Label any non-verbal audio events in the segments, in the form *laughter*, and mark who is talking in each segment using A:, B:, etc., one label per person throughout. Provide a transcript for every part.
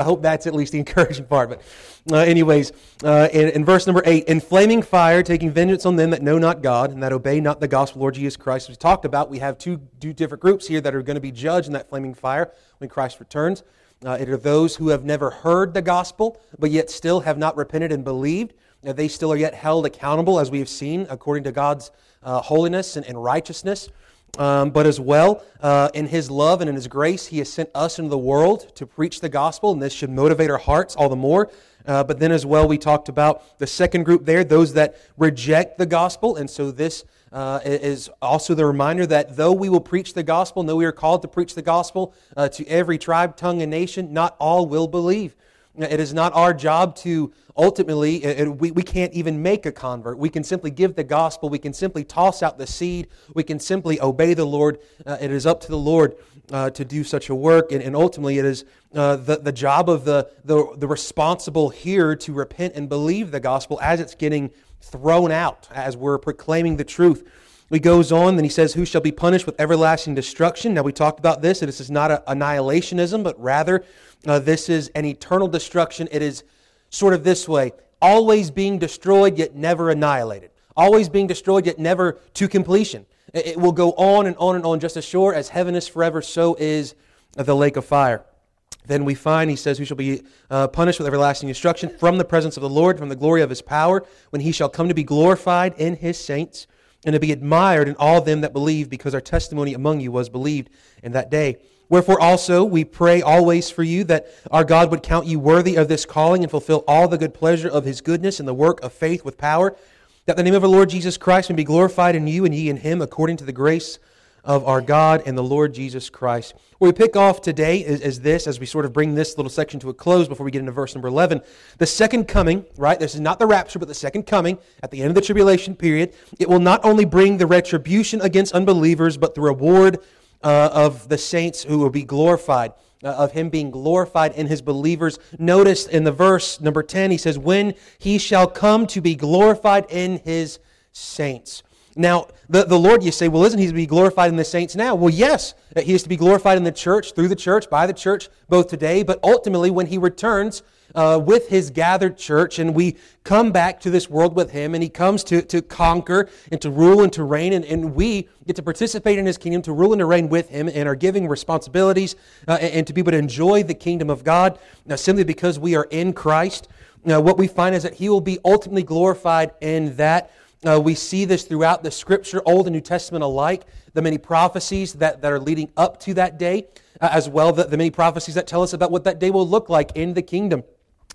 A: I hope that's at least the *laughs* encouraging part. But, uh, anyways, uh, in, in, verse number 8, in flaming fire, taking vengeance on them that know not God and that obey not the gospel Lord Jesus Christ. We talked about, we have two, two different groups here that are going to be judged in that flaming fire when Christ returns. Uh, it are those who have never heard the gospel, but yet still have not repented and believed. they still are yet held accountable, as we have seen, according to God's uh, holiness and, and righteousness. Um, but as well, uh, in His love and in His grace, He has sent us into the world to preach the gospel, and this should motivate our hearts all the more. Uh, but then as well, we talked about the second group there, those that reject the gospel. And so this uh, is also the reminder that though we will preach the gospel, though we are called to preach the gospel uh, to every tribe, tongue, and nation, not all will believe. It is not our job to ultimately, it, we, we can't even make a convert. We can simply give the gospel. We can simply toss out the seed. We can simply obey the Lord. Uh, it is up to the Lord uh, to do such a work. And, and ultimately, it is uh, the, the job of the, the, the responsible here to repent and believe the gospel as it's getting thrown out, as we're proclaiming the truth. He goes on, then he says, Who shall be punished with everlasting destruction? Now, we talked about this, and this is not annihilationism, but rather uh, this is an eternal destruction. It is sort of this way always being destroyed, yet never annihilated. Always being destroyed, yet never to completion. It, it will go on and on and on, just as sure as heaven is forever, so is the lake of fire. Then we find, he says, who shall be uh, punished with everlasting destruction from the presence of the Lord, from the glory of his power, when he shall come to be glorified in his saints, and to be admired in all them that believe, because our testimony among you was believed in that day. Wherefore also we pray always for you that our God would count you worthy of this calling and fulfill all the good pleasure of his goodness and the work of faith with power, that the name of our Lord Jesus Christ may be glorified in you and ye in him according to the grace of our God and the Lord Jesus Christ. Where we pick off today is, is, this, as we sort of bring this little section to a close before we get into verse number 11. The second coming, right? This is not the rapture, but the second coming at the end of the tribulation period. It will not only bring the retribution against unbelievers, but the reward uh, of the saints who will be glorified, uh, of him being glorified in his believers. Notice in the verse number 10, he says, When he shall come to be glorified in his saints. Now, the, the Lord, you say, well, isn't he to be glorified in the saints now? Well, yes, he is to be glorified in the church, through the church, by the church, both today, but ultimately when he returns, uh, with his gathered church, and we come back to this world with him, and he comes to, to conquer and to rule and to reign, and, and we get to participate in his kingdom, to rule and to reign with him, and are giving responsibilities, uh, and, and, to be able to enjoy the kingdom of God now, simply because we are in Christ. Now, what we find is that he will be ultimately glorified in that. Uh, we see this throughout the scripture, Old and New Testament alike, the many prophecies that, that are leading up to that day, uh, as well the, the many prophecies that tell us about what that day will look like in the kingdom.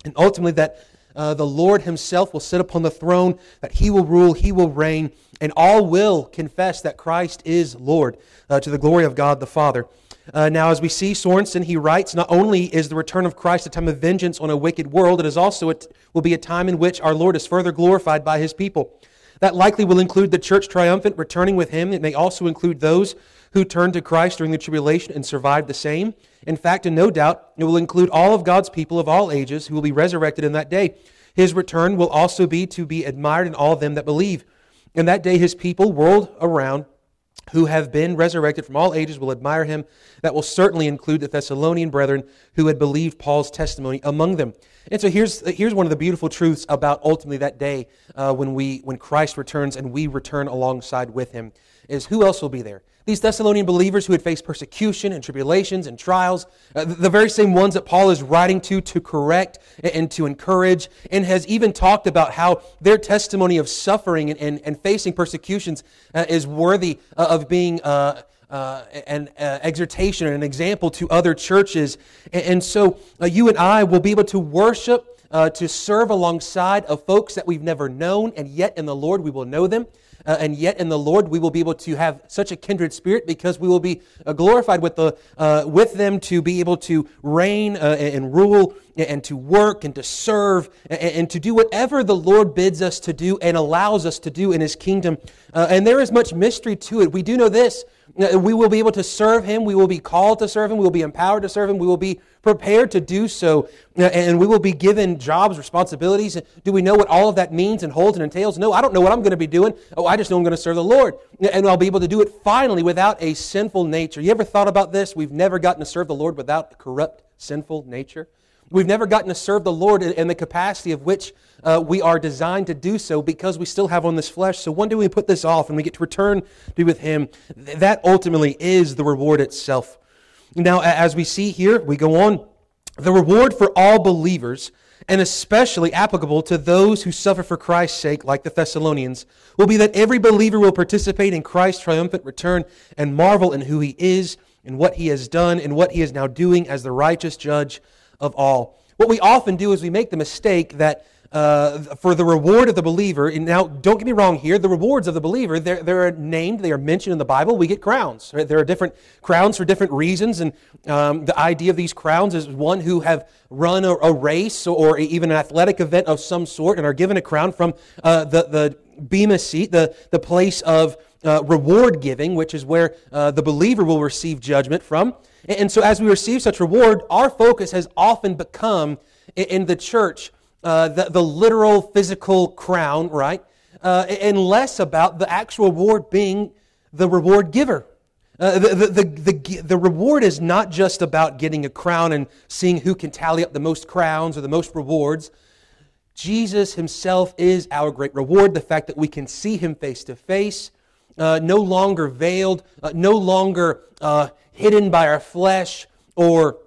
A: And ultimately, that uh, the Lord Himself will sit upon the throne, that He will rule, He will reign, and all will confess that Christ is Lord uh, to the glory of God the Father. Uh, now, as we see, Sorenson, he writes, not only is the return of Christ a time of vengeance on a wicked world, it is also it will be a time in which our Lord is further glorified by His people. That likely will include the church triumphant returning with Him. It may also include those who turned to Christ during the tribulation and survived the same. In fact, and no doubt, it will include all of God's people of all ages who will be resurrected in that day. His return will also be to be admired in all them that believe. In that day, his people, world around, who have been resurrected from all ages will admire him. That will certainly include the Thessalonian brethren who had believed Paul's testimony among them. And so here's, here's one of the beautiful truths about ultimately that day uh, when, we, when Christ returns and we return alongside with him is who else will be there? These Thessalonian believers who had faced persecution and tribulations and trials, uh, the very same ones that Paul is writing to to correct and to encourage, and has even talked about how their testimony of suffering and, and, and facing persecutions uh, is worthy uh, of being uh, uh, an uh, exhortation and an example to other churches. And, and so you and I will be able to worship. to serve alongside of folks that we've never known, and yet in the Lord we will know them. Uh, and yet in the Lord we will be able to have such a kindred spirit because we will be uh, glorified with, the, uh, with them to be able to reign uh, and rule and to work and to serve and, to do whatever the Lord bids us to do and allows us to do in His kingdom. Uh, and there is much mystery to it. We do know this. Uh, we will be able to serve Him. We will be called to serve Him. We will be empowered to serve Him. We will be prepared to do so, uh, and we will be given jobs, responsibilities. Do we know what all of that means and holds and entails? No, I don't know what I'm going to be doing. Oh, I just know I'm going to serve the Lord, and I'll be able to do it finally without a sinful nature. You ever thought about this? We've never gotten to serve the Lord without a corrupt, sinful nature. We've never gotten to serve the Lord in the capacity of which uh, we are designed to do so because we still have on this flesh. So one day we put this off and we get to return to be with Him. That ultimately is the reward itself. Now, as we see here, we go on. The reward for all believers, and especially applicable to those who suffer for Christ's sake, like the Thessalonians, will be that every believer will participate in Christ's triumphant return and marvel in who He is and what He has done and what He is now doing as the righteous judge of all. What we often do is we make the mistake that uh, for the reward of the believer, and now don't get me wrong here, the rewards of the believer, they're, they're named, they are mentioned in the Bible. We get crowns. Right? There are different crowns for different reasons, and um, the idea of these crowns is one who have run a, a, race or even an athletic event of some sort and are given a crown from uh, the, the Bema seat, the, the place of uh, reward giving, which is where uh, the believer will receive judgment from. And so, as we receive such reward, our focus has often become in the church uh, the, the literal physical crown, right? Uh, and less about the actual reward being the reward giver. Uh, the, the, the, the reward is not just about getting a crown and seeing who can tally up the most crowns or the most rewards. Jesus himself is our great reward. The fact that we can see him face to face, uh, no longer veiled, uh, no longer uh, hidden by our flesh or,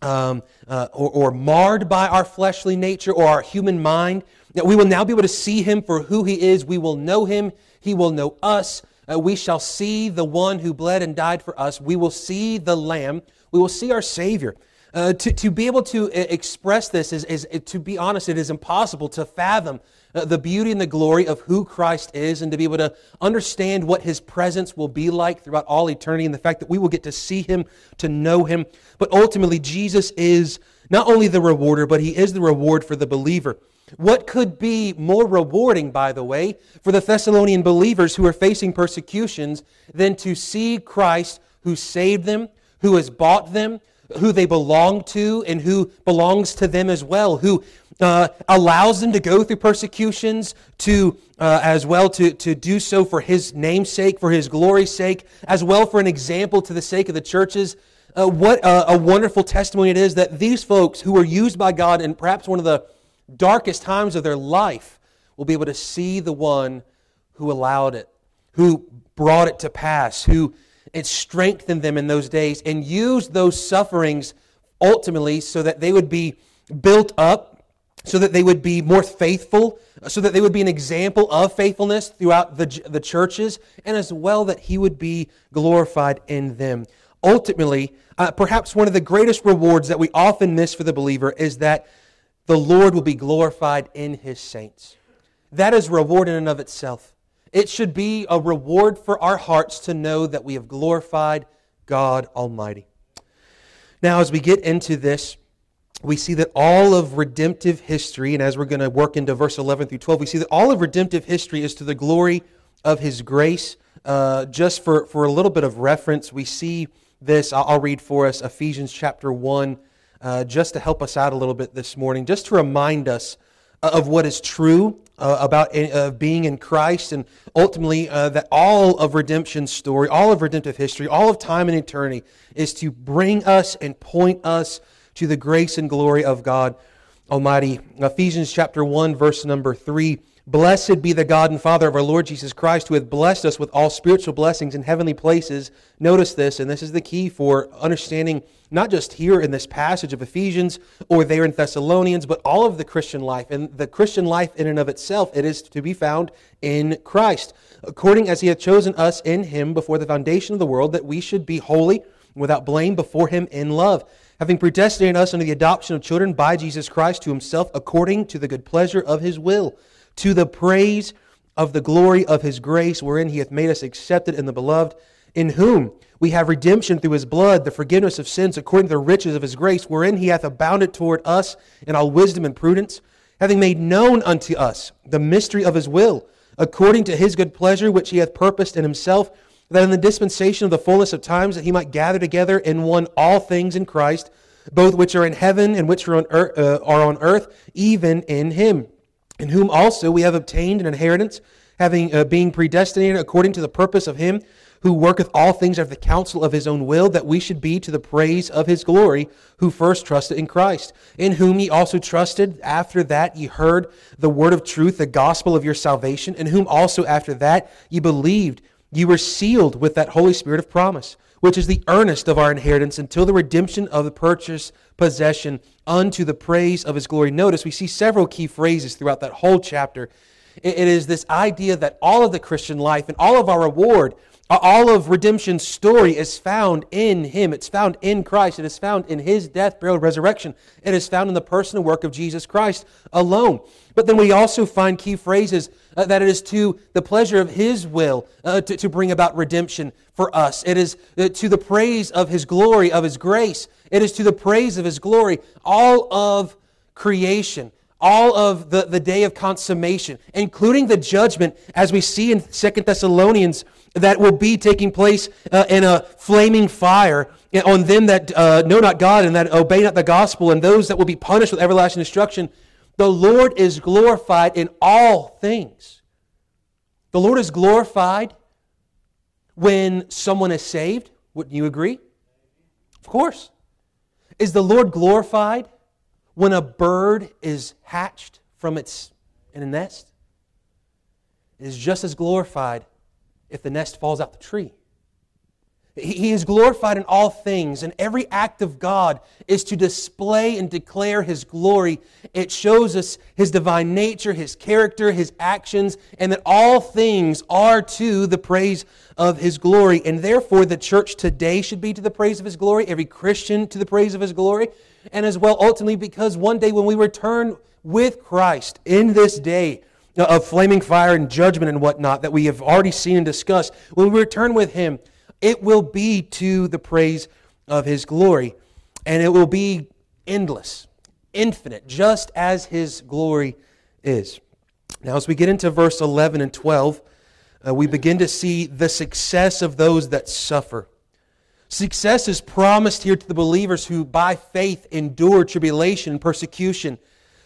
A: um, uh, or, or, marred by our fleshly nature or our human mind. That we will now be able to see him for who he is. We will know him. He will know us. Uh, we shall see the one who bled and died for us. We will see the Lamb. We will see our Savior. Uh, to, to be able to uh, express this is, is, to be honest, it is impossible to fathom uh, the beauty and the glory of who Christ is and to be able to understand what his presence will be like throughout all eternity and the fact that we will get to see him, to know him. But ultimately, Jesus is not only the rewarder, but he is the reward for the believer. What could be more rewarding, by the way, for the Thessalonian believers who are facing persecutions than to see Christ who saved them, who has bought them, who they belong to and who belongs to them as well, who uh, allows them to go through persecutions to uh, as well to, to do so for his namesake, for his glory's sake, as well for an example to the sake of the churches. Uh, what a, a wonderful testimony it is that these folks who were used by God in perhaps one of the darkest times of their life will be able to see the one who allowed it, who brought it to pass, who it strengthened them in those days and used those sufferings ultimately so that they would be built up, so that they would be more faithful, so that they would be an example of faithfulness throughout the, the churches, and as well that he would be glorified in them. Ultimately, uh, perhaps one of the greatest rewards that we often miss for the believer is that the Lord will be glorified in his saints. That is reward in and of itself. It should be a reward for our hearts to know that we have glorified God Almighty. Now, as we get into this, we see that all of redemptive history, and as we're going to work into verse 11 through 12, we see that all of redemptive history is to the glory of His grace. Uh, just for, for a little bit of reference, we see this. I'll, I'll read for us Ephesians chapter 1, uh, just to help us out a little bit this morning, just to remind us of what is true uh, about uh, being in Christ, and ultimately uh, that all of redemption's story, all of redemptive history, all of time and eternity is to bring us and point us to the grace and glory of God Almighty. Ephesians chapter 1, verse number 3 Blessed be the God and Father of our Lord Jesus Christ, who hath blessed us with all spiritual blessings in heavenly places. Notice this, and this is the key for understanding not just here in this passage of Ephesians or there in Thessalonians, but all of the Christian life. And the Christian life, in and of itself, it is to be found in Christ, according as he hath chosen us in him before the foundation of the world, that we should be holy, without blame before him in love having predestinated us unto the adoption of children by Jesus Christ to himself according to the good pleasure of his will to the praise of the glory of his grace, wherein he hath made us accepted in the beloved, in whom we have redemption through his blood, the forgiveness of sins according to the riches of his grace, wherein he hath abounded toward us in all wisdom and prudence, having made known unto us the mystery of his will, according to his good pleasure, which he hath purposed in himself, that in the dispensation of the fullness of times that he might gather together in one all things in Christ, both which are in heaven and which are on earth, uh, are on earth even in him in whom also we have obtained an inheritance, having uh, being predestinated according to the purpose of him who worketh all things after the counsel of his own will, that we should be to the praise of his glory, who first trusted in Christ, in whom ye also trusted, after that ye heard the word of truth, the gospel of your salvation, in whom also after that ye believed, ye were sealed with that Holy Spirit of promise, which is the earnest of our inheritance until the redemption of the purchased possession unto the praise of his glory. Notice we see several key phrases throughout that whole chapter. It is this idea that all of the Christian life and all of our reward all of redemption's story is found in Him. It's found in Christ. It is found in His death, burial, resurrection. It is found in the person and work of Jesus Christ alone. But then we also find key phrases uh, that it is to the pleasure of His will uh, to, to, bring about redemption for us. It is uh, to the praise of His glory, of His grace. It is to the praise of His glory. All of creation all of the, the day of consummation, including the judgment, as we see in Second Thessalonians that will be taking place uh, in a flaming fire on them that uh, know not God and that obey not the gospel, and those that will be punished with everlasting destruction. The Lord is glorified in all things. The Lord is glorified when someone is saved. Wouldn't you agree? Of course. Is the Lord glorified when a bird is hatched from its in a nest? It is just as glorified if the nest falls out the tree. He is glorified in all things, and every act of God is to display and declare His glory. It shows us His divine nature, His character, His actions, and that all things are to the praise of His glory. And therefore, the church today should be to the praise of His glory, every Christian to the praise of His glory, and as well, ultimately, because one day when we return with Christ in this day, of flaming fire and judgment and whatnot that we have already seen and discussed, when we return with Him, it will be to the praise of His glory. And it will be endless, infinite, just as His glory is. Now, as we get into verse 11 and 12, uh, we begin to see the success of those that suffer. Success is promised here to the believers who, by faith, endure tribulation and persecution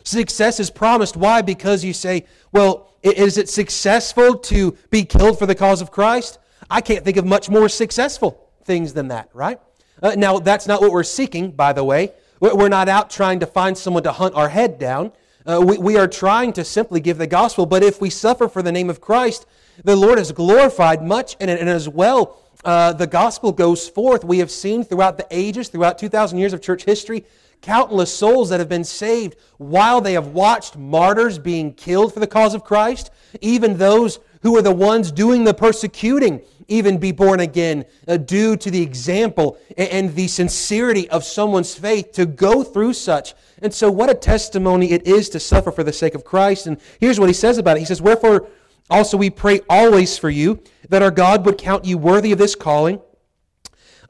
A: Success is promised. Why? Because you say, well, is it successful to be killed for the cause of Christ? I can't think of much more successful things than that, right? Uh, now, that's not what we're seeking, by the way. We're not out trying to find someone to hunt our head down. Uh, we, we are trying to simply give the gospel. But if we suffer for the name of Christ, the Lord is glorified much in it. And as well, uh, the gospel goes forth. We have seen throughout the ages, throughout 2,000 years of church history, countless souls that have been saved while they have watched martyrs being killed for the cause of Christ, even those who are the ones doing the persecuting even be born again uh, due to the example and, and the sincerity of someone's faith to go through such. And so, what a testimony it is to suffer for the sake of Christ. And here's what he says about it He says, Wherefore also we pray always for you, that our God would count you worthy of this calling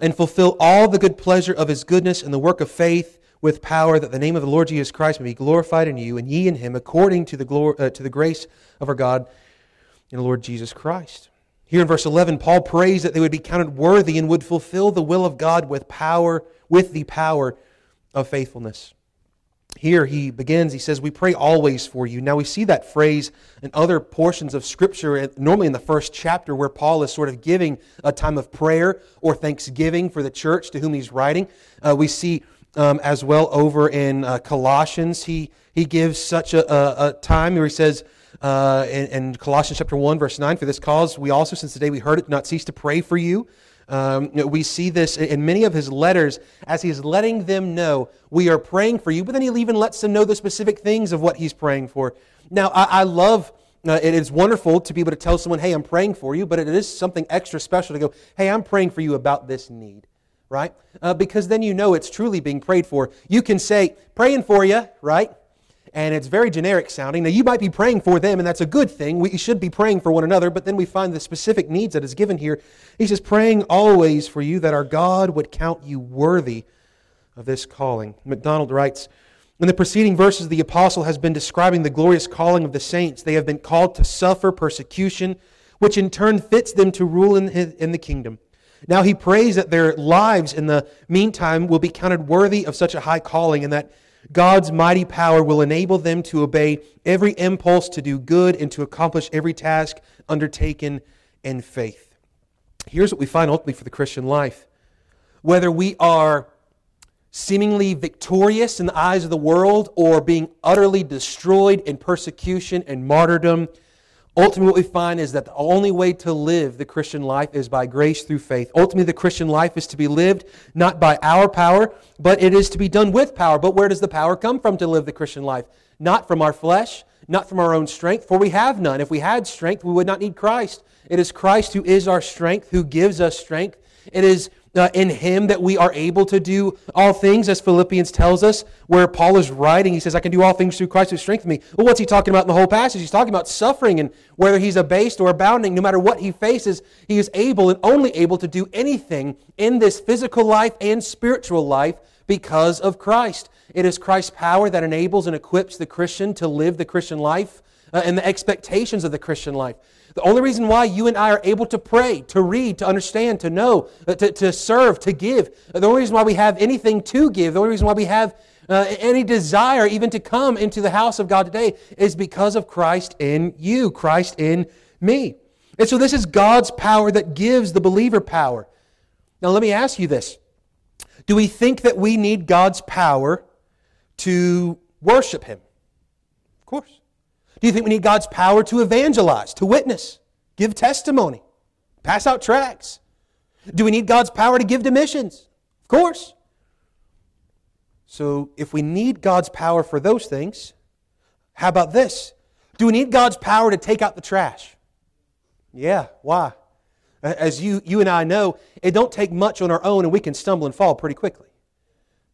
A: and fulfill all the good pleasure of his goodness and the work of faith with power, that the name of the Lord Jesus Christ may be glorified in you, and ye in him, according to the, glory, uh, to the grace of our God in the Lord Jesus Christ. Here in verse 11, Paul prays that they would be counted worthy and would fulfill the will of God with power, with the power of faithfulness. Here he begins, he says, We pray always for you. Now we see that phrase in other portions of Scripture, normally in the first chapter, where Paul is sort of giving a time of prayer or thanksgiving for the church to whom he's writing. Uh, we see um, as well over in uh, Colossians. He, he gives such a, a, a time where he says uh, in, in, Colossians chapter 1, verse 9, For this cause we also, since the day we heard it, do not cease to pray for you. Um, we see this in many of his letters as he's letting them know we are praying for you, but then he even lets them know the specific things of what he's praying for. Now, I, I love. Uh, it is wonderful to be able to tell someone, hey, I'm praying for you, but it is something extra special to go, hey, I'm praying for you about this need right? Uh, because then you know it's truly being prayed for. You can say, praying for you, right? And it's very generic sounding. Now, you might be praying for them, and that's a good thing. We should be praying for one another, but then we find the specific needs that is given here. He says, praying always for you that our God would count you worthy of this calling. MacDonald writes, in the preceding verses, the apostle has been describing the glorious calling of the saints. They have been called to suffer persecution, which in turn fits them to rule in, in the kingdom. Now he prays that their lives in the meantime will be counted worthy of such a high calling and that God's mighty power will enable them to obey every impulse to do good and to accomplish every task undertaken in faith. here's what we find ultimately for the Christian life. Whether we are seemingly victorious in the eyes of the world or being utterly destroyed in persecution and martyrdom, ultimately what we find is that the only way to live the Christian life is by grace through faith. Ultimately, the Christian life is to be lived not by our power, but it is to be done with power. But where does the power come from to live the Christian life? Not from our flesh, not from our own strength, for we have none. If we had strength, we would not need Christ. It is Christ who is our strength, who gives us strength. It is uh, in Him that we are able to do all things, as Philippians tells us, where Paul is writing. He says, I can do all things through Christ who strengthens me. Well, what's he talking about in the whole passage? He's talking about suffering and whether he's abased or abounding, no matter what he faces, he is able and only able to do anything in this physical life and spiritual life because of Christ. It is Christ's power that enables and equips the Christian to live the Christian life uh, and the expectations of the Christian life. The only reason why you and I are able to pray, to read, to understand, to know, uh, to, to serve, to give, uh, the only reason why we have anything to give, the only reason why we have uh, any desire even to come into the house of God today is because of Christ in you, Christ in me. And so this is God's power that gives the believer power. Now let me ask you this. Do we think that we need God's power to worship Him? Of course. Do you think we need God's power to evangelize, to witness, give testimony, pass out tracts? Do we need God's power to give to missions? Of course. So, if we need God's power for those things, how about this? Do we need God's power to take out the trash? Yeah, why? As you, you and I know, it don't take much on our own and we can stumble and fall pretty quickly.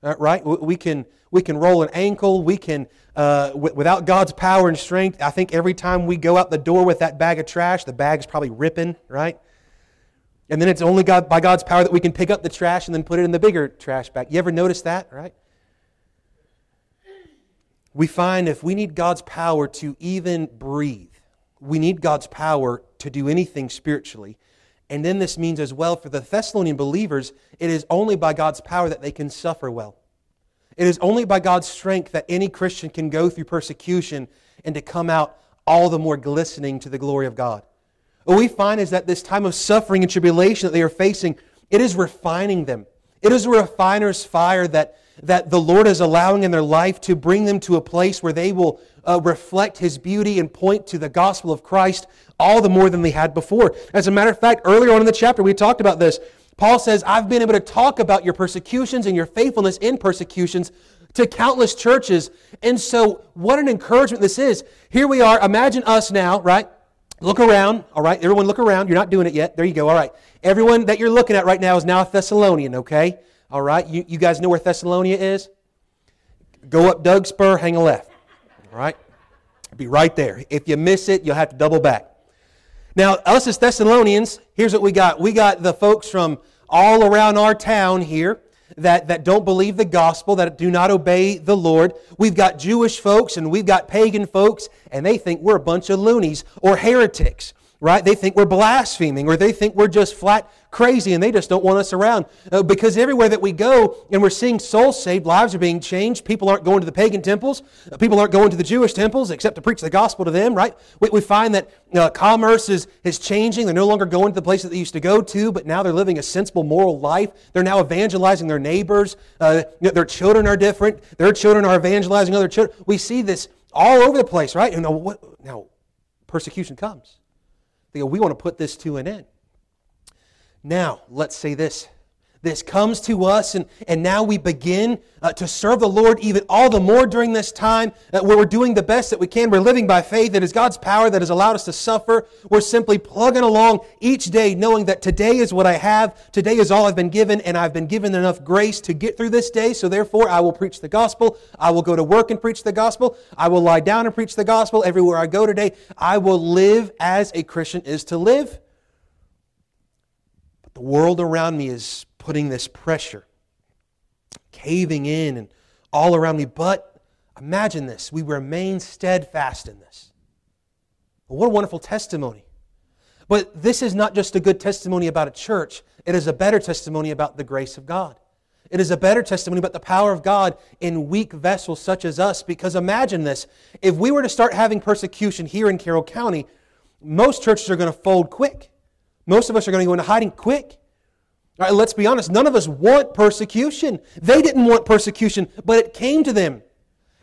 A: Uh, right? We can, we can roll an ankle. We can, uh, w- without God's power and strength, I think every time we go out the door with that bag of trash, the bag's probably ripping, right? And then it's only God, by God's power that we can pick up the trash and then put it in the bigger trash bag. You ever notice that, right? We find if we need God's power to even breathe, we need God's power to do anything spiritually. And then this means as well for the Thessalonian believers, it is only by God's power that they can suffer well. It is only by God's strength that any Christian can go through persecution and to come out all the more glistening to the glory of God. What we find is that this time of suffering and tribulation that they are facing, it is refining them. It is a refiner's fire that, that the Lord is allowing in their life to bring them to a place where they will uh, reflect His beauty and point to the gospel of Christ all the more than they had before. As a matter of fact, earlier on in the chapter, we talked about this. Paul says, I've been able to talk about your persecutions and your faithfulness in persecutions to countless churches. And so, what an encouragement this is. Here we are. Imagine us now, right? Look around, all right? Everyone look around. You're not doing it yet. There you go. All right. Everyone that you're looking at right now is now a Thessalonian, okay? All right. You, you guys know where Thessalonia is? Go up Dugspur, hang a left. All right? Be right there. If you miss it, you'll have to double back. Now, us as Thessalonians, here's what we got. We got the folks from all around our town here that, that don't believe the gospel, that do not obey the Lord. We've got Jewish folks and we've got pagan folks, and they think we're a bunch of loonies or heretics right? They think we're blaspheming or they think we're just flat crazy and they just don't want us around. Uh, because everywhere that we go and we're seeing souls saved, lives are being changed, people aren't going to the pagan temples, uh, people aren't going to the Jewish temples except to preach the gospel to them, right? We, we find that uh, commerce is, is changing. They're no longer going to the places they used to go to, but now they're living a sensible, moral life. They're now evangelizing their neighbors. Uh, their children are different. Their children are evangelizing other children. We see this all over the place, right? And now, what, now persecution comes. They go, we want to put this to an end. Now, let's say this. This comes to us, and, and now we begin uh, to serve the Lord even all the more during this time uh, where we're doing the best that we can. We're living by faith. It is God's power that has allowed us to suffer. We're simply plugging along each day, knowing that today is what I have. Today is all I've been given, and I've been given enough grace to get through this day. So therefore, I will preach the gospel. I will go to work and preach the gospel. I will lie down and preach the gospel. Everywhere I go today, I will live as a Christian is to live. The world around me is putting this pressure, caving in and all around me. But imagine this we remain steadfast in this. What a wonderful testimony. But this is not just a good testimony about a church, it is a better testimony about the grace of God. It is a better testimony about the power of God in weak vessels such as us. Because imagine this if we were to start having persecution here in Carroll County, most churches are going to fold quick. Most of us are going to go into hiding quick. All right, let's be honest. None of us want persecution. They didn't want persecution, but it came to them.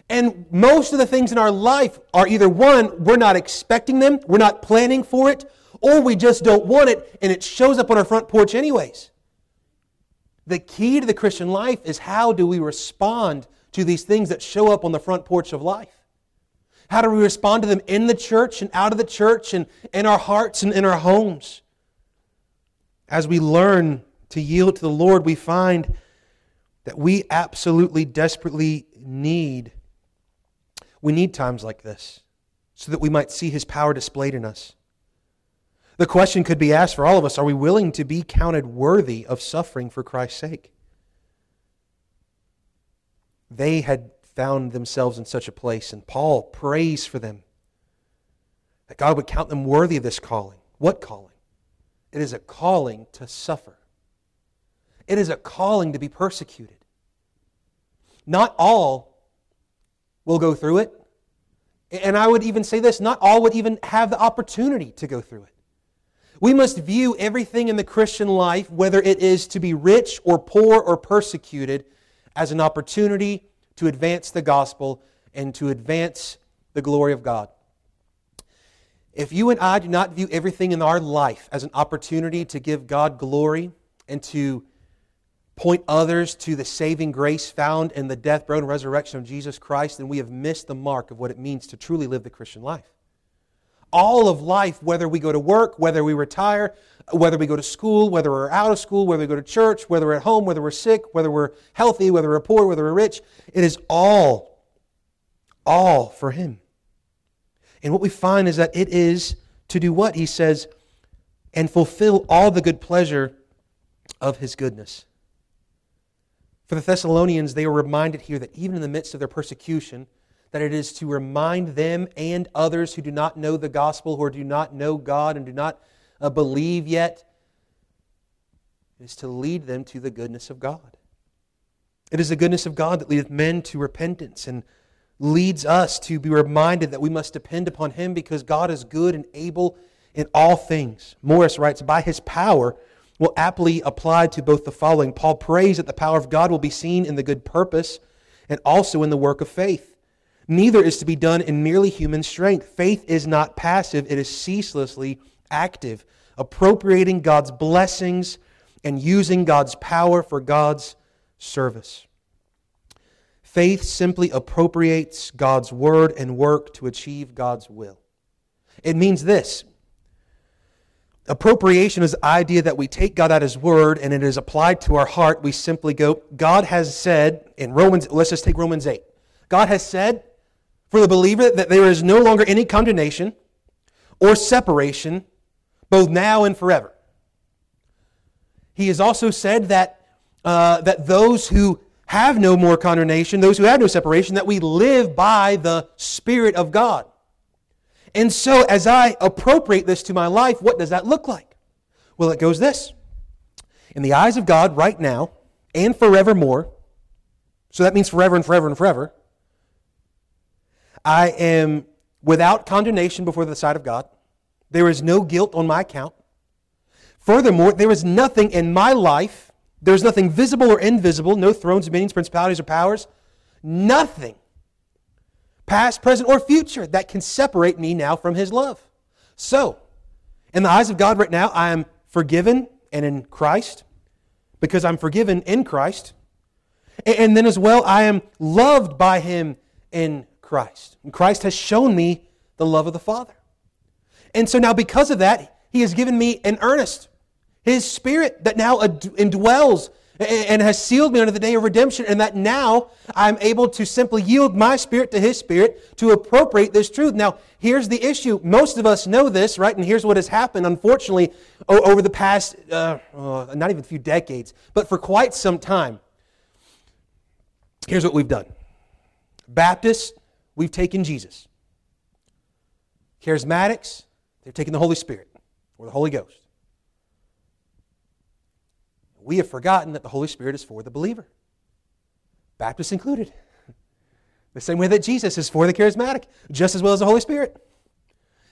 A: And most of the things in our life are either one, we're not expecting them, we're not planning for it, or we just don't want it, and it shows up on our front porch anyways. The key to the Christian life is how do we respond to these things that show up on the front porch of life? How do we respond to them in the church and out of the church and in our hearts and in our homes? As we learn to yield to the Lord, we find that we absolutely desperately need we need times like this so that we might see his power displayed in us. The question could be asked for all of us are we willing to be counted worthy of suffering for Christ's sake? They had found themselves in such a place, and Paul prays for them that God would count them worthy of this calling. What calling? It is a calling to suffer, it is a calling to be persecuted. Not all will go through it. And I would even say this not all would even have the opportunity to go through it. We must view everything in the Christian life, whether it is to be rich or poor or persecuted, as an opportunity to advance the gospel and to advance the glory of God. If you and I do not view everything in our life as an opportunity to give God glory and to point others to the saving grace found in the death, burial, and resurrection of Jesus Christ, then we have missed the mark of what it means to truly live the Christian life. All of life, whether we go to work, whether we retire, whether we go to school, whether we're out of school, whether we go to church, whether we're at home, whether we're sick, whether we're healthy, whether we're poor, whether we're rich, it is all, all for Him. And what we find is that it is to do what? He says, and fulfill all the good pleasure of His goodness. For the Thessalonians, they were reminded here that even in the midst of their persecution, that it is to remind them and others who do not know the gospel, who do not know God and do not uh, believe yet, is to lead them to the goodness of God. It is the goodness of God that leadeth men to repentance and leads us to be reminded that we must depend upon Him because God is good and able in all things. Morris writes, By His power, will aptly apply to both the following. Paul prays that the power of God will be seen in the good purpose and also in the work of faith. Neither is to be done in merely human strength. Faith is not passive, it is ceaselessly active, appropriating God's blessings and using God's power for God's service. Faith simply appropriates God's word and work to achieve God's will. It means this Appropriation is the idea that we take God at His word and it is applied to our heart. We simply go, God has said in Romans, let's just take Romans 8. God has said for the believer that there is no longer any condemnation or separation, both now and forever. He has also said that, uh, that those who have no more condemnation, those who have no separation, that we live by the Spirit of God. And so, as I appropriate this to my life, what does that look like? Well, it goes this In the eyes of God, right now and forevermore, so that means forever and forever and forever, I am without condemnation before the sight of God. There is no guilt on my account. Furthermore, there is nothing in my life, there is nothing visible or invisible, no thrones, dominions, principalities, or powers, nothing past, present, or future, that can separate me now from His love. So, in the eyes of God right now, I am forgiven and in Christ because I'm forgiven in Christ. And then as well, I am loved by Him in Christ. And Christ has shown me the love of the Father. And so now, because of that, He has given me an earnest, His Spirit that now indwells and has sealed me unto the day of redemption, and that now I'm able to simply yield my spirit to his spirit to appropriate this truth. Now, here's the issue. Most of us know this, right? And here's what has happened, unfortunately, over the past, uh, uh, not even a few decades, but for quite some time. Here's what we've done Baptists, we've taken Jesus. Charismatics, they've taken the Holy Spirit or the Holy Ghost we have forgotten that the Holy Spirit is for the believer, Baptists included. The same way that Jesus is for the charismatic, just as well as the Holy Spirit.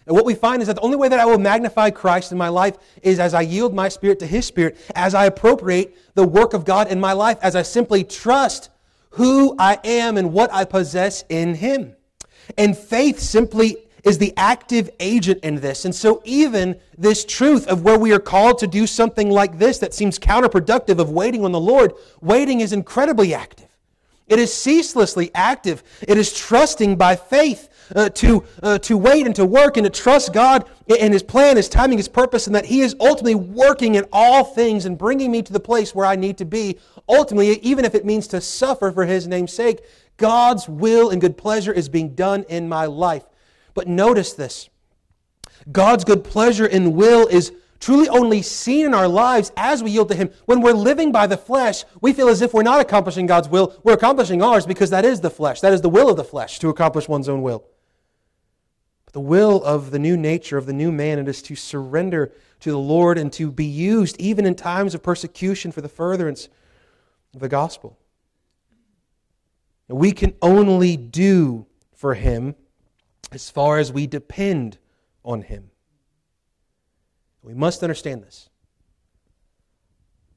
A: And what we find is that the only way that I will magnify Christ in my life is as I yield my spirit to His Spirit, as I appropriate the work of God in my life, as I simply trust who I am and what I possess in Him. And faith simply is the active agent in this. And so, even this truth of where we are called to do something like this that seems counterproductive of waiting on the Lord, waiting is incredibly active. It is ceaselessly active. It is trusting by faith uh, to, uh, to wait and to work and to trust God and His plan, His timing, His purpose, and that He is ultimately working in all things and bringing me to the place where I need to be. Ultimately, even if it means to suffer for His name's sake, God's will and good pleasure is being done in my life. But notice this God's good pleasure and will is truly only seen in our lives as we yield to Him. When we're living by the flesh, we feel as if we're not accomplishing God's will. We're accomplishing ours because that is the flesh. That is the will of the flesh to accomplish one's own will. But the will of the new nature, of the new man, it is to surrender to the Lord and to be used even in times of persecution for the furtherance of the gospel. We can only do for Him as far as we depend on Him. We must understand this.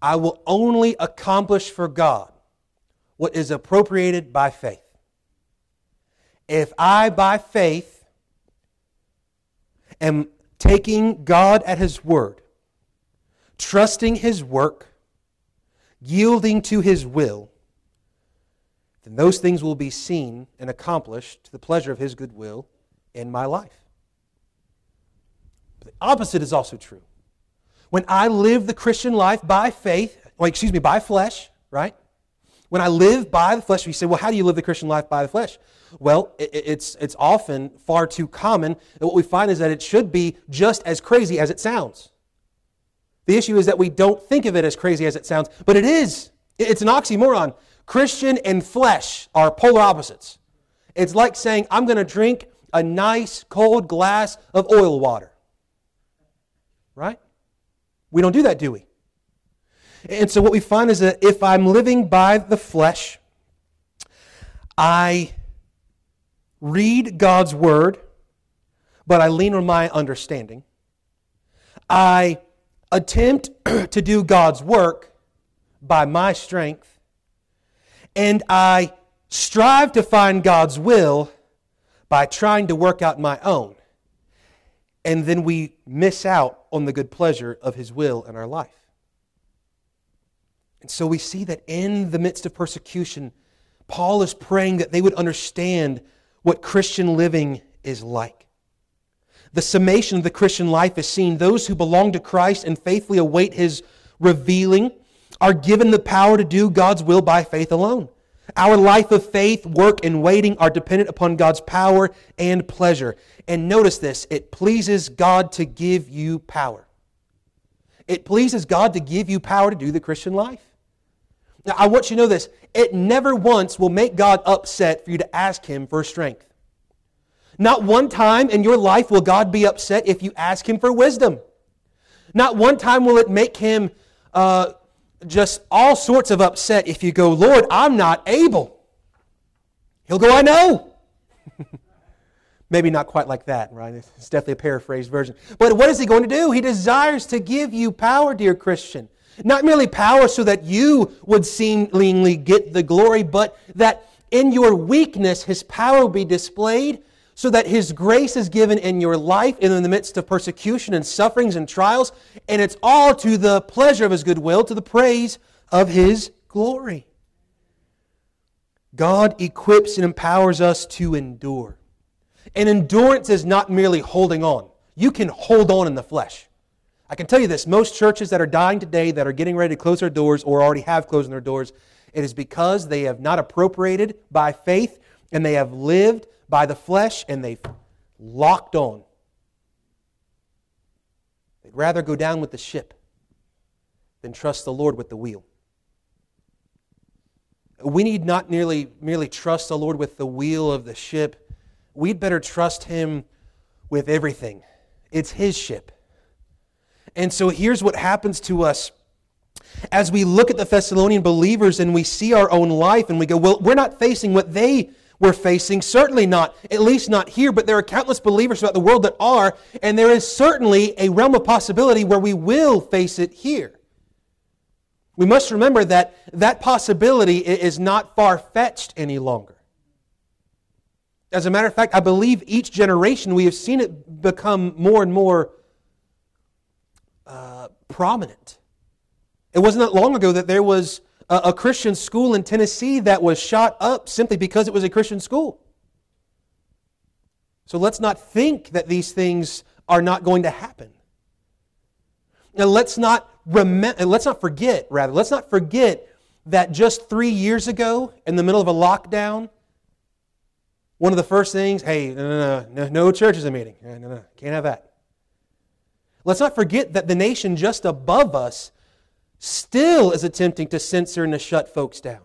A: I will only accomplish for God what is appropriated by faith. If I, by faith, am taking God at His word, trusting His work, yielding to His will, then those things will be seen and accomplished to the pleasure of His good will in my life. But the opposite is also true. When I live the Christian life by faith, well, excuse me, by flesh, right? When I live by the flesh, we say, well, how do you live the Christian life by the flesh? Well, it's, it's often far too common. And what we find is that it should be just as crazy as it sounds. The issue is that we don't think of it as crazy as it sounds, but it is. It's an oxymoron. Christian and flesh are polar opposites. It's like saying, I'm going to drink a nice cold glass of oil water. Right? We don't do that, do we? And so what we find is that if I'm living by the flesh, I read God's word, but I lean on my understanding. I attempt *clears throat* to do God's work by my strength, and I strive to find God's will by trying to work out my own. And then we miss out on the good pleasure of His will in our life. And so we see that in the midst of persecution, Paul is praying that they would understand what Christian living is like. The summation of the Christian life is seen. Those who belong to Christ and faithfully await His revealing are given the power to do God's will by faith alone. Our life of faith, work, and waiting are dependent upon God's power and pleasure. And notice this it pleases God to give you power. It pleases God to give you power to do the Christian life. Now, I want you to know this it never once will make God upset for you to ask Him for strength. Not one time in your life will God be upset if you ask Him for wisdom. Not one time will it make Him uh, just all sorts of upset if you go, Lord, I'm not able. He'll go, I know. *laughs* Maybe not quite like that, right? It's definitely a paraphrased version. But what is he going to do? He desires to give you power, dear Christian. Not merely power so that you would seemingly get the glory, but that in your weakness his power will be displayed so that His grace is given in your life in the midst of persecution and sufferings and trials, and it's all to the pleasure of His goodwill, to the praise of His glory. God equips and empowers us to endure. And endurance is not merely holding on. You can hold on in the flesh. I can tell you this most churches that are dying today, that are getting ready to close their doors or already have closed their doors, it is because they have not appropriated by faith and they have lived by the flesh and they've locked on. They'd rather go down with the ship than trust the Lord with the wheel. We need not merely, merely trust the Lord with the wheel of the ship. We'd better trust Him with everything. It's His ship. And so here's what happens to us as we look at the Thessalonian believers and we see our own life and we go, well, we're not facing what they we're facing. Certainly not, at least not here, but there are countless believers throughout the world that are, and there is certainly a realm of possibility where we will face it here. We must remember that that possibility is not far fetched any longer. As a matter of fact, I believe each generation we have seen it become more and more uh, prominent. It wasn't that long ago that there was a, a Christian school in Tennessee that was shot up simply because it was a Christian school. So let's not think that these things are not going to happen. Now let's not remember, let's not forget, rather, let's not forget that just three years ago, in the middle of a lockdown, one of the first things, hey, no, no, no, no churches are meeting. No, no, can't have that. Let's not forget that the nation just above us still is attempting to censor and to shut folks down.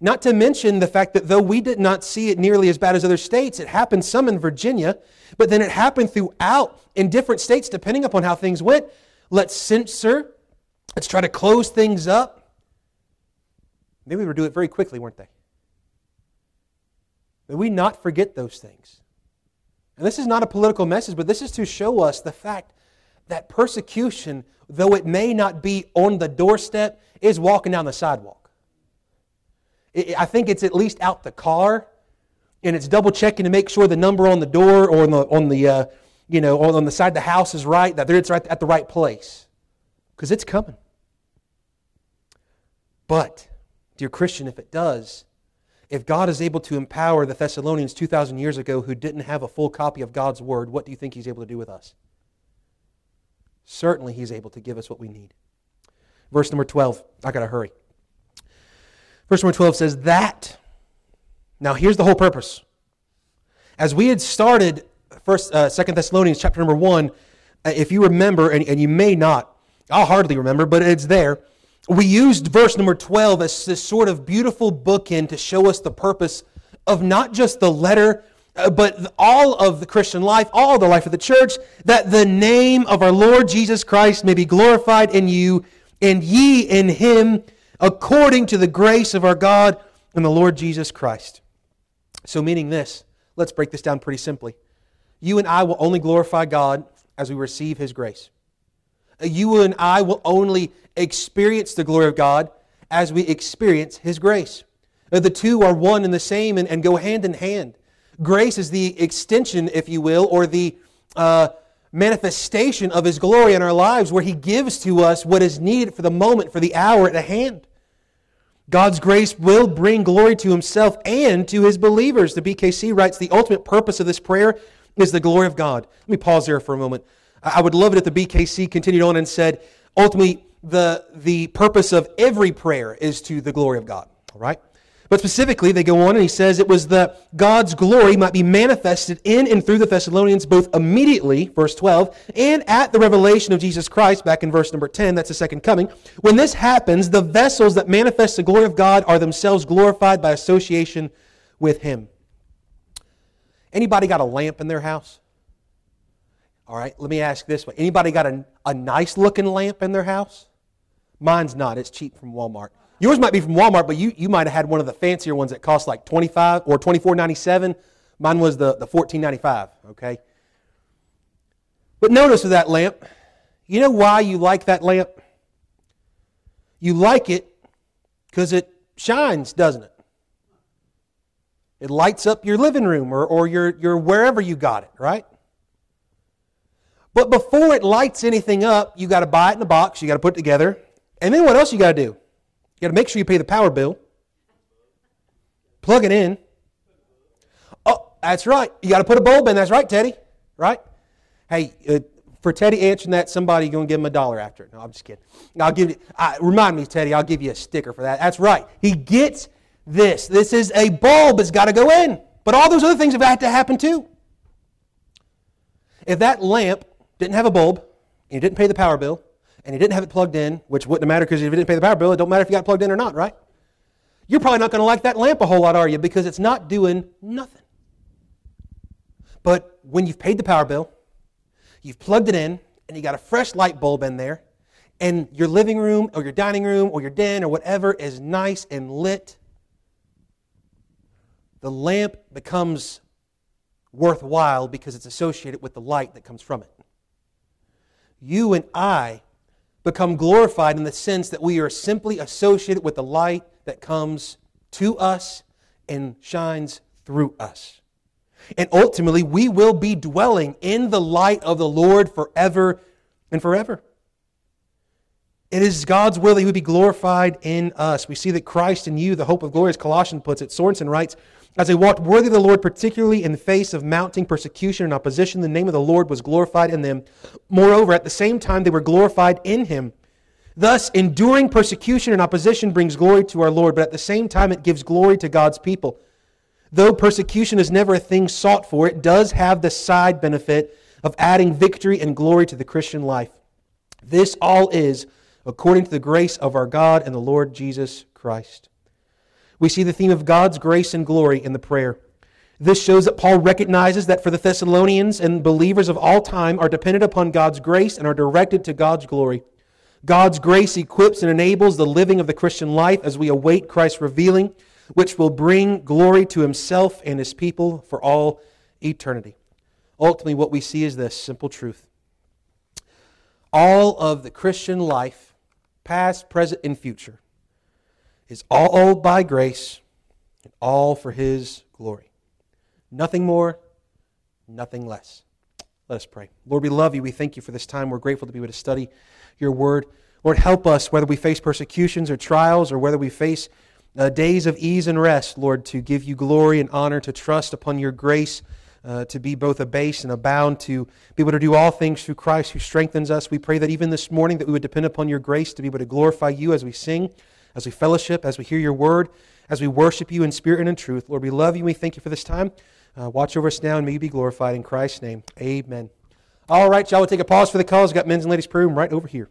A: Not to mention the fact that though we did not see it nearly as bad as other states, it happened some in Virginia, but then it happened throughout in different states depending upon how things went. Let's censor. Let's try to close things up. Maybe we were doing it very quickly, weren't they? May we not forget those things. And this is not a political message, but this is to show us the fact that persecution, though it may not be on the doorstep, is walking down the sidewalk. I think it's at least out the car, and it's double checking to make sure the number on the door or on the, on the uh, you know, on the side of the house is right, that it's right at the right place. Because it's coming. But, dear Christian, if it does, if God is able to empower the Thessalonians 2,000 years ago who didn't have a full copy of God's Word, what do you think He's able to do with us? Certainly He's able to give us what we need. Verse number 12. I got to hurry. Verse number 12 says, That. Now, here's the whole purpose. As we had started first, uh, Second Thessalonians chapter number 1, uh, if you remember, and, and you may not, I'll hardly remember, but it's there. We used verse number 12 as this sort of beautiful bookend to show us the purpose of not just the letter but all of the Christian life, all the life of the church, that the name of our Lord Jesus Christ may be glorified in you, and ye in him, according to the grace of our God and the Lord Jesus Christ. So, meaning this, let's break this down pretty simply. You and I will only glorify God as we receive his grace. Uh, you and I will only experience the glory of God as we experience his grace. Uh, the two are one and the same and, and go hand in hand. Grace is the extension, if you will, or the uh, manifestation of His glory in our lives, where He gives to us what is needed for the moment, for the hour at hand. God's grace will bring glory to Himself and to His believers. The BKC writes the ultimate purpose of this prayer is the glory of God. Let me pause there for a moment. I would love it if the BKC continued on and said, ultimately, the, the purpose of every prayer is to the glory of God. All right? But specifically, they go on and he says it was that God's glory might be manifested in and through the Thessalonians both immediately, verse 12, and at the revelation of Jesus Christ, back in verse number 10, that's the second coming. When this happens, the vessels that manifest the glory of God are themselves glorified by association with him. Anybody got a lamp in their house? All right, let me ask this way. Anybody got a, a nice looking lamp in their house? Mine's not. It's cheap from Walmart. Yours might be from Walmart, but you, you might have had one of the fancier ones that cost like 25 or 24.97. Mine was the, the 14.95, okay? But notice with that lamp, you know why you like that lamp? You like it because it shines, doesn't it? It lights up your living room or, or your, your wherever you got it, right? But before it lights anything up, you got to buy it in a box, you got to put it together. And then what else you got to do? You got to make sure you pay the power bill. Plug it in. Oh, that's right. You got to put a bulb in. That's right, Teddy. Right? Hey, uh, for Teddy answering that, somebody going to give him a dollar after it. No, I'm just kidding. I'll give you. Remind me, Teddy. I'll give you a sticker for that. That's right. He gets this. This is a bulb. It's got to go in. But all those other things have had to happen too. If that lamp didn't have a bulb and you didn't pay the power bill, and he didn't have it plugged in, which wouldn't matter because if he didn't pay the power bill, it don't matter if you got plugged in or not, right? You're probably not going to like that lamp a whole lot, are you? Because it's not doing nothing. But when you've paid the power bill, you've plugged it in, and you got a fresh light bulb in there, and your living room or your dining room or your den or whatever is nice and lit, the lamp becomes worthwhile because it's associated with the light that comes from it. You and I become glorified in the sense that we are simply associated with the light that comes to us and shines through us. And ultimately, we will be dwelling in the light of the Lord forever and forever. It is God's will that He would be glorified in us. We see that Christ in you, the hope of glory, as Colossians puts it. Sorenson writes, As they walked worthy of the Lord, particularly in the face of mounting persecution and opposition, the name of the Lord was glorified in them. Moreover, at the same time, they were glorified in Him. Thus, enduring persecution and opposition brings glory to our Lord, but at the same time, it gives glory to God's people. Though persecution is never a thing sought for, it does have the side benefit of adding victory and glory to the Christian life. This all is according to the grace of our God and the Lord Jesus Christ. We see the theme of God's grace and glory in the prayer. This shows that Paul recognizes that for the Thessalonians and believers of all time are dependent upon God's grace and are directed to God's glory. God's grace equips and enables the living of the Christian life as we await Christ's revealing which will bring glory to himself and his people for all eternity. Ultimately, what we see is this simple truth all of the Christian life, past, present, and future, is all by grace and all for his glory. Nothing more, nothing less. Let us pray. Lord, we love you. We thank you for this time. We're grateful to be able to study your word. Lord, help us whether we face persecutions or trials or whether we face uh, days of ease and rest, Lord, to give you glory and honor, to trust upon your grace, uh, to be both abased and abound, to be able to do all things through Christ who strengthens us. We pray that even this morning that we would depend upon your grace to be able to glorify you as we sing, as we fellowship, as we hear your word, as we worship you in spirit and in truth. Lord, we love you we thank you for this time. Uh, watch over us now and may you be glorified in Christ's name. Amen. All right, y'all, we'll take a pause for the calls. We've got men's and ladies' prayer room right over here.